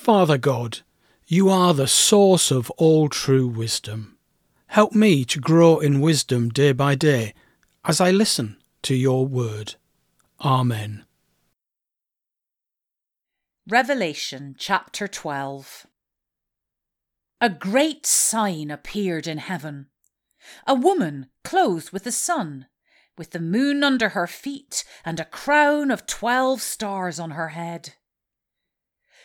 Father God, you are the source of all true wisdom. Help me to grow in wisdom day by day as I listen to your word. Amen. Revelation chapter 12 A great sign appeared in heaven a woman clothed with the sun, with the moon under her feet, and a crown of twelve stars on her head.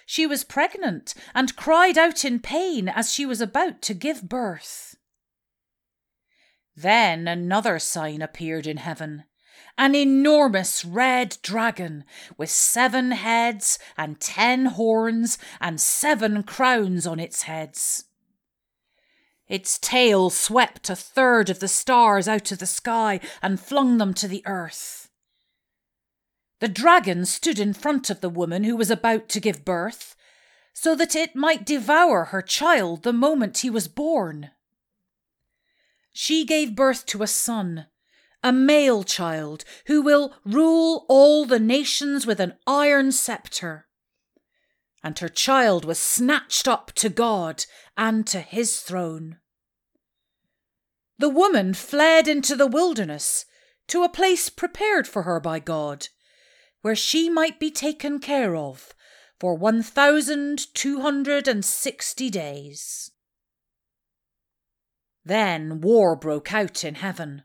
She was pregnant and cried out in pain as she was about to give birth. Then another sign appeared in heaven an enormous red dragon with seven heads and ten horns and seven crowns on its heads. Its tail swept a third of the stars out of the sky and flung them to the earth. The dragon stood in front of the woman who was about to give birth, so that it might devour her child the moment he was born. She gave birth to a son, a male child, who will rule all the nations with an iron sceptre. And her child was snatched up to God and to his throne. The woman fled into the wilderness to a place prepared for her by God where she might be taken care of for 1,260 days. Then war broke out in heaven.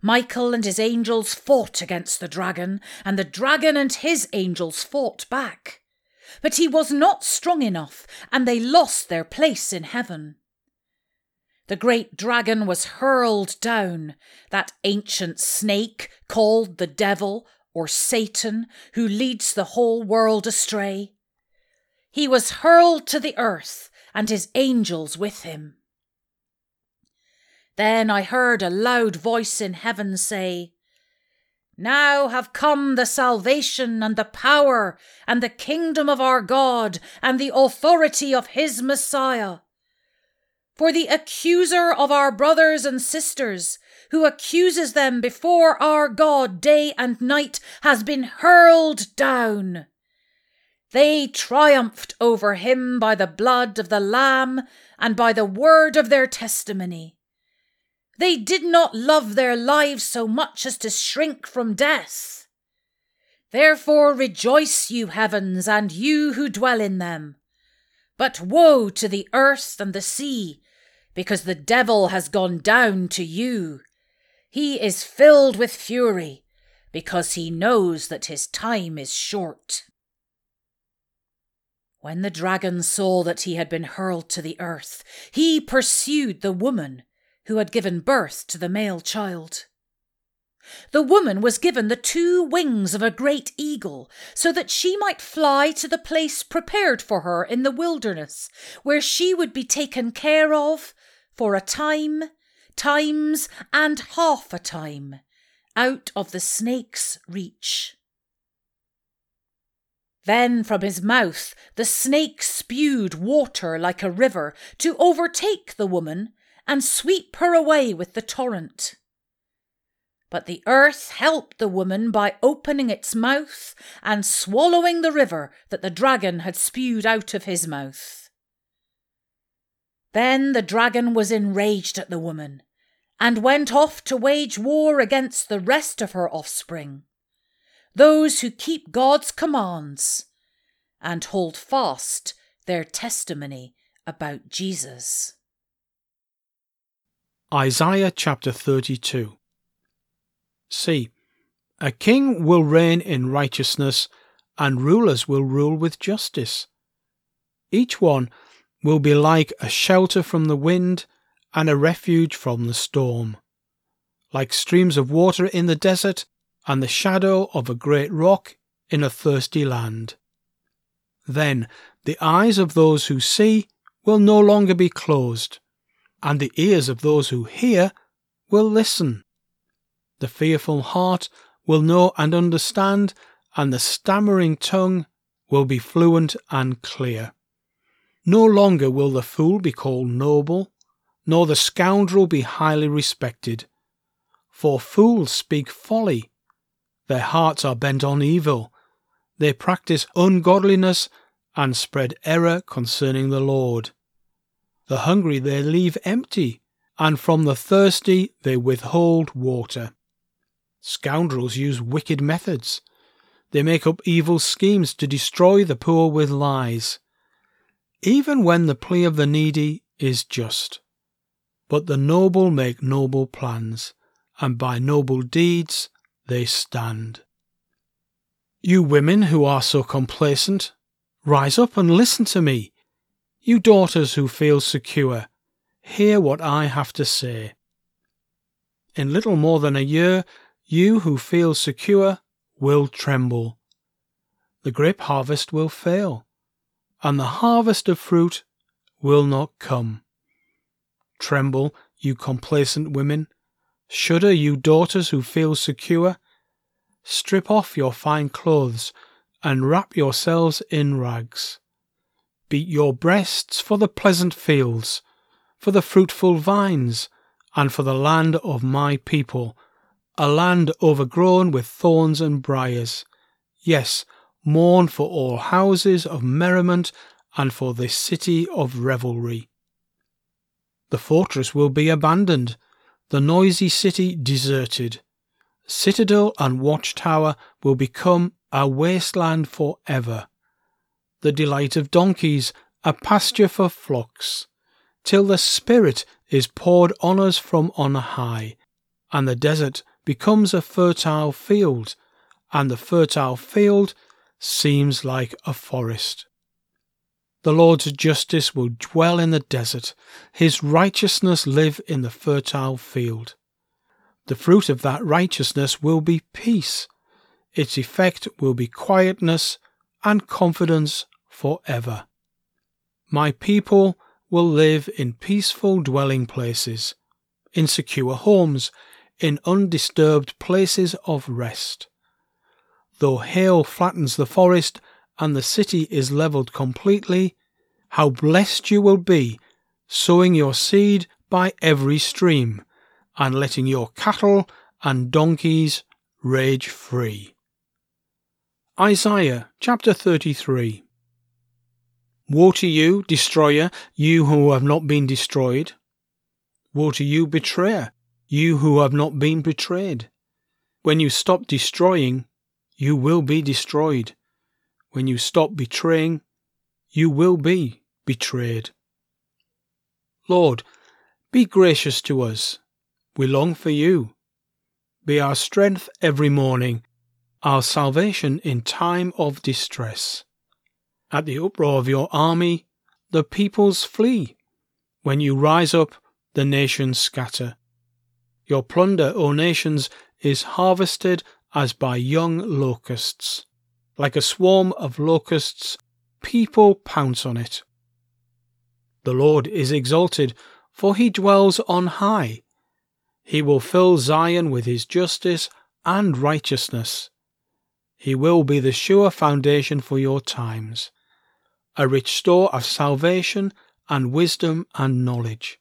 Michael and his angels fought against the dragon, and the dragon and his angels fought back. But he was not strong enough, and they lost their place in heaven. The great dragon was hurled down, that ancient snake called the devil or Satan, who leads the whole world astray. He was hurled to the earth, and his angels with him. Then I heard a loud voice in heaven say, Now have come the salvation and the power and the kingdom of our God and the authority of his Messiah. For the accuser of our brothers and sisters, who accuses them before our God day and night, has been hurled down. They triumphed over him by the blood of the Lamb and by the word of their testimony. They did not love their lives so much as to shrink from death. Therefore rejoice, you heavens, and you who dwell in them. But woe to the earth and the sea, because the devil has gone down to you. He is filled with fury because he knows that his time is short. When the dragon saw that he had been hurled to the earth, he pursued the woman who had given birth to the male child. The woman was given the two wings of a great eagle, so that she might fly to the place prepared for her in the wilderness, where she would be taken care of for a time times and half a time, out of the snake's reach. Then from his mouth the snake spewed water like a river to overtake the woman and sweep her away with the torrent. But the earth helped the woman by opening its mouth and swallowing the river that the dragon had spewed out of his mouth. Then the dragon was enraged at the woman, and went off to wage war against the rest of her offspring. those who keep God's commands and hold fast their testimony about Jesus. Isaiah chapter 32 See, a king will reign in righteousness, and rulers will rule with justice. Each one will be like a shelter from the wind and a refuge from the storm. Like streams of water in the desert and the shadow of a great rock in a thirsty land. Then the eyes of those who see will no longer be closed, and the ears of those who hear will listen. The fearful heart will know and understand, and the stammering tongue will be fluent and clear. No longer will the fool be called noble, nor the scoundrel be highly respected. For fools speak folly, their hearts are bent on evil, they practice ungodliness and spread error concerning the Lord. The hungry they leave empty, and from the thirsty they withhold water. Scoundrels use wicked methods. They make up evil schemes to destroy the poor with lies. Even when the plea of the needy is just. But the noble make noble plans, and by noble deeds they stand. You women who are so complacent, rise up and listen to me. You daughters who feel secure, hear what I have to say. In little more than a year, you who feel secure will tremble. The grape harvest will fail, and the harvest of fruit will not come. Tremble, you complacent women. Shudder, you daughters who feel secure. Strip off your fine clothes and wrap yourselves in rags. Beat your breasts for the pleasant fields, for the fruitful vines, and for the land of my people, a land overgrown with thorns and briers. Yes, mourn for all houses of merriment and for this city of revelry. The fortress will be abandoned, the noisy city deserted. Citadel and watchtower will become a wasteland for ever. The delight of donkeys, a pasture for flocks, till the Spirit is poured on us from on high, and the desert becomes a fertile field, and the fertile field seems like a forest. The Lord's justice will dwell in the desert, his righteousness live in the fertile field. The fruit of that righteousness will be peace, its effect will be quietness and confidence for ever. My people will live in peaceful dwelling places, in secure homes, in undisturbed places of rest. Though hail flattens the forest and the city is levelled completely, how blessed you will be, sowing your seed by every stream, and letting your cattle and donkeys rage free. Isaiah chapter 33 Woe to you, destroyer, you who have not been destroyed. Woe to you, betrayer, you who have not been betrayed. When you stop destroying, you will be destroyed. When you stop betraying, you will be betrayed. Lord, be gracious to us. We long for you. Be our strength every morning our salvation in time of distress. At the uproar of your army, the peoples flee. When you rise up, the nations scatter. Your plunder, O nations, is harvested as by young locusts. Like a swarm of locusts, people pounce on it. The Lord is exalted, for he dwells on high. He will fill Zion with his justice and righteousness. He will be the sure foundation for your times, a rich store of salvation and wisdom and knowledge.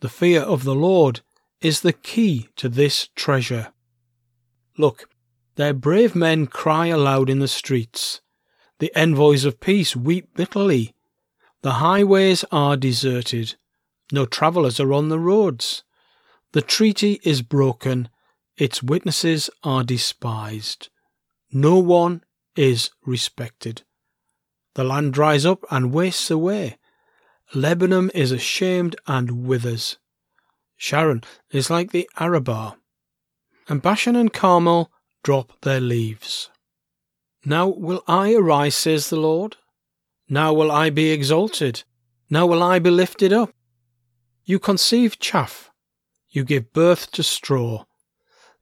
The fear of the Lord is the key to this treasure. Look, their brave men cry aloud in the streets. The envoys of peace weep bitterly. The highways are deserted. No travellers are on the roads. The treaty is broken. Its witnesses are despised. No one is respected. The land dries up and wastes away. Lebanon is ashamed and withers. Sharon is like the Arabah, and Bashan and Carmel drop their leaves. Now will I arise, says the Lord. Now will I be exalted. Now will I be lifted up. You conceive chaff. You give birth to straw.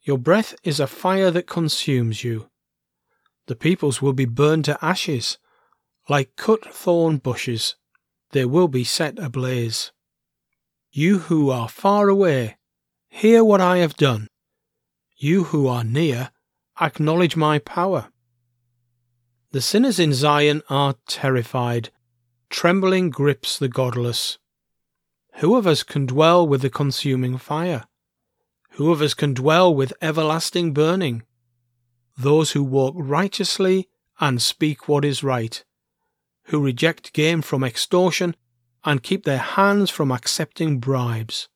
Your breath is a fire that consumes you. The peoples will be burned to ashes. Like cut thorn bushes, they will be set ablaze. You who are far away, hear what I have done. You who are near, acknowledge my power. The sinners in Zion are terrified. Trembling grips the godless. Who of us can dwell with the consuming fire? Who of us can dwell with everlasting burning? Those who walk righteously and speak what is right, who reject gain from extortion and keep their hands from accepting bribes,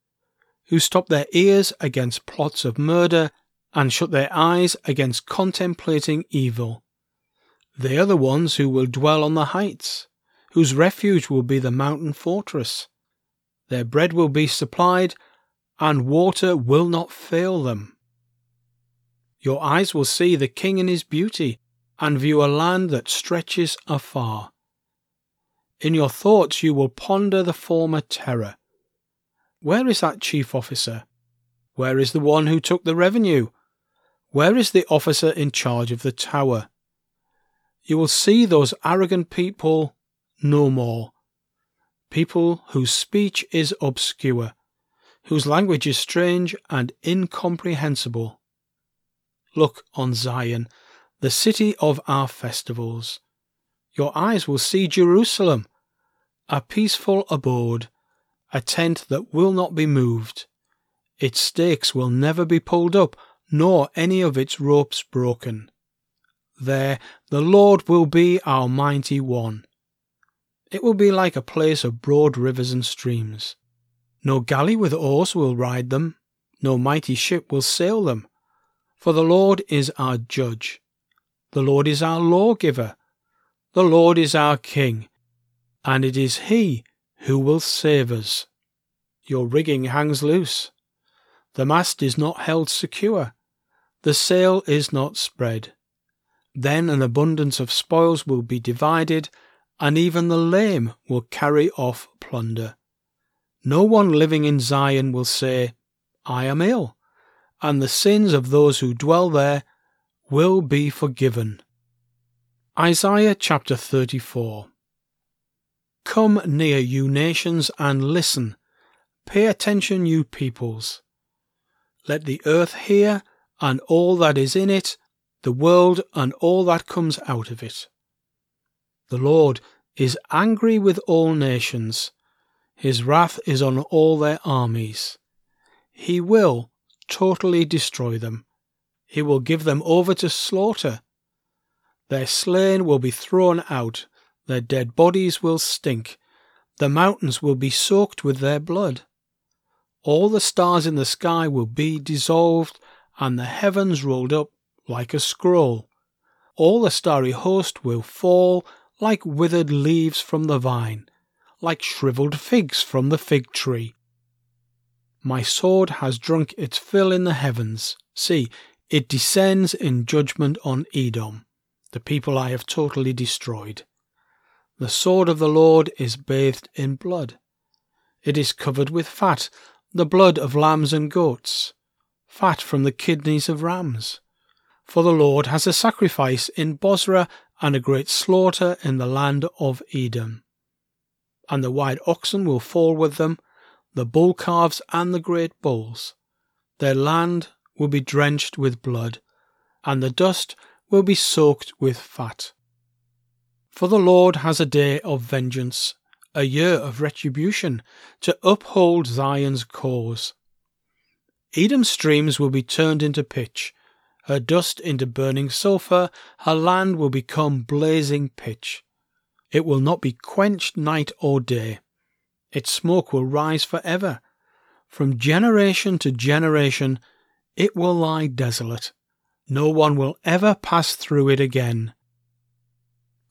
who stop their ears against plots of murder and shut their eyes against contemplating evil. They are the ones who will dwell on the heights, whose refuge will be the mountain fortress. Their bread will be supplied and water will not fail them. Your eyes will see the king in his beauty, and view a land that stretches afar. In your thoughts you will ponder the former terror. Where is that chief officer? Where is the one who took the revenue? Where is the officer in charge of the tower? You will see those arrogant people no more. People whose speech is obscure, whose language is strange and incomprehensible. Look on Zion, the city of our festivals. Your eyes will see Jerusalem, a peaceful abode, a tent that will not be moved. Its stakes will never be pulled up, nor any of its ropes broken. There the Lord will be our mighty one. It will be like a place of broad rivers and streams. No galley with oars will ride them, no mighty ship will sail them. For the Lord is our judge, the Lord is our lawgiver, the Lord is our king, and it is He who will save us. Your rigging hangs loose, the mast is not held secure, the sail is not spread. Then an abundance of spoils will be divided, and even the lame will carry off plunder. No one living in Zion will say, I am ill, and the sins of those who dwell there will be forgiven. Isaiah chapter 34 Come near, you nations, and listen. Pay attention, you peoples. Let the earth hear, and all that is in it, the world and all that comes out of it. The Lord is angry with all nations his wrath is on all their armies. He will totally destroy them. He will give them over to slaughter. Their slain will be thrown out, their dead bodies will stink, the mountains will be soaked with their blood. All the stars in the sky will be dissolved, and the heavens rolled up like a scroll. All the starry host will fall like withered leaves from the vine like shriveled figs from the fig tree. My sword has drunk its fill in the heavens. See, it descends in judgment on Edom, the people I have totally destroyed. The sword of the Lord is bathed in blood. It is covered with fat, the blood of lambs and goats, fat from the kidneys of rams. For the Lord has a sacrifice in Bozrah and a great slaughter in the land of Edom and the white oxen will fall with them, the bull calves and the great bulls. Their land will be drenched with blood, and the dust will be soaked with fat. For the Lord has a day of vengeance, a year of retribution, to uphold Zion's cause. Edom's streams will be turned into pitch, her dust into burning sulphur, her land will become blazing pitch. It will not be quenched night or day. Its smoke will rise for ever. From generation to generation, it will lie desolate. No one will ever pass through it again.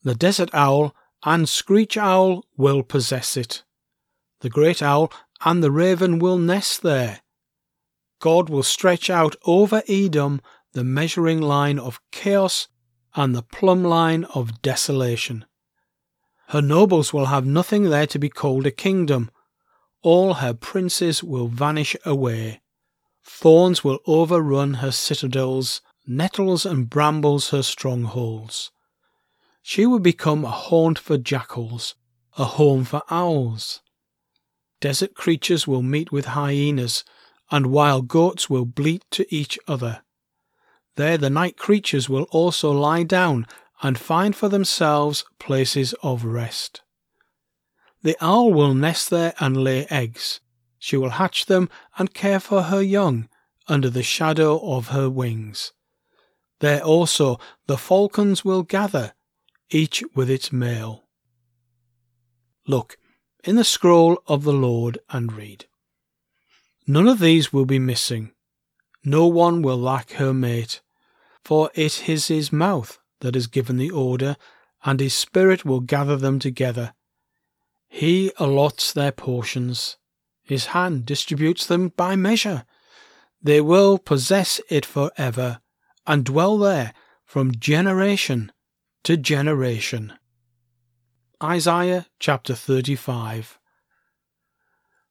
The desert owl and screech owl will possess it. The great owl and the raven will nest there. God will stretch out over Edom the measuring line of chaos and the plumb line of desolation. Her nobles will have nothing there to be called a kingdom. All her princes will vanish away. Thorns will overrun her citadels, nettles and brambles her strongholds. She will become a haunt for jackals, a home for owls. Desert creatures will meet with hyenas, and wild goats will bleat to each other. There the night creatures will also lie down and find for themselves places of rest. The owl will nest there and lay eggs. She will hatch them and care for her young under the shadow of her wings. There also the falcons will gather, each with its male. Look in the scroll of the Lord and read. None of these will be missing. No one will lack her mate, for it is his mouth that has given the order, and his spirit will gather them together. He allots their portions, his hand distributes them by measure. They will possess it for ever, and dwell there from generation to generation. Isaiah chapter 35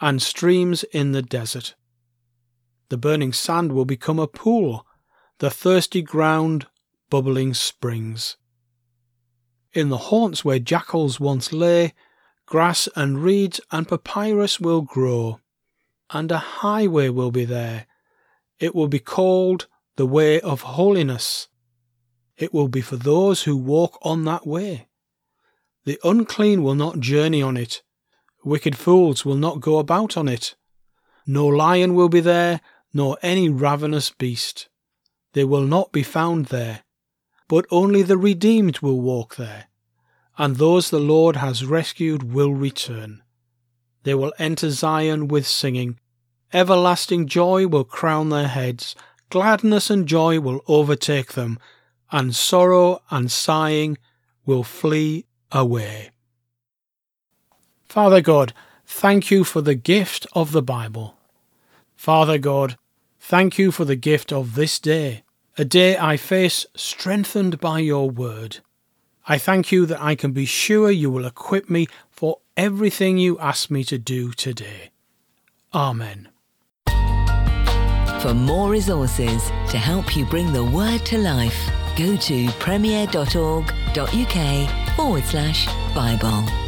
and streams in the desert. The burning sand will become a pool, the thirsty ground bubbling springs. In the haunts where jackals once lay, Grass and reeds and papyrus will grow, and a highway will be there. It will be called the way of holiness. It will be for those who walk on that way. The unclean will not journey on it. Wicked fools will not go about on it. No lion will be there, nor any ravenous beast. They will not be found there, but only the redeemed will walk there and those the Lord has rescued will return. They will enter Zion with singing. Everlasting joy will crown their heads, gladness and joy will overtake them, and sorrow and sighing will flee away. Father God, thank you for the gift of the Bible. Father God, thank you for the gift of this day, a day I face strengthened by your word. I thank you that I can be sure you will equip me for everything you ask me to do today. Amen. For more resources to help you bring the word to life, go to premier.org.uk forward slash Bible.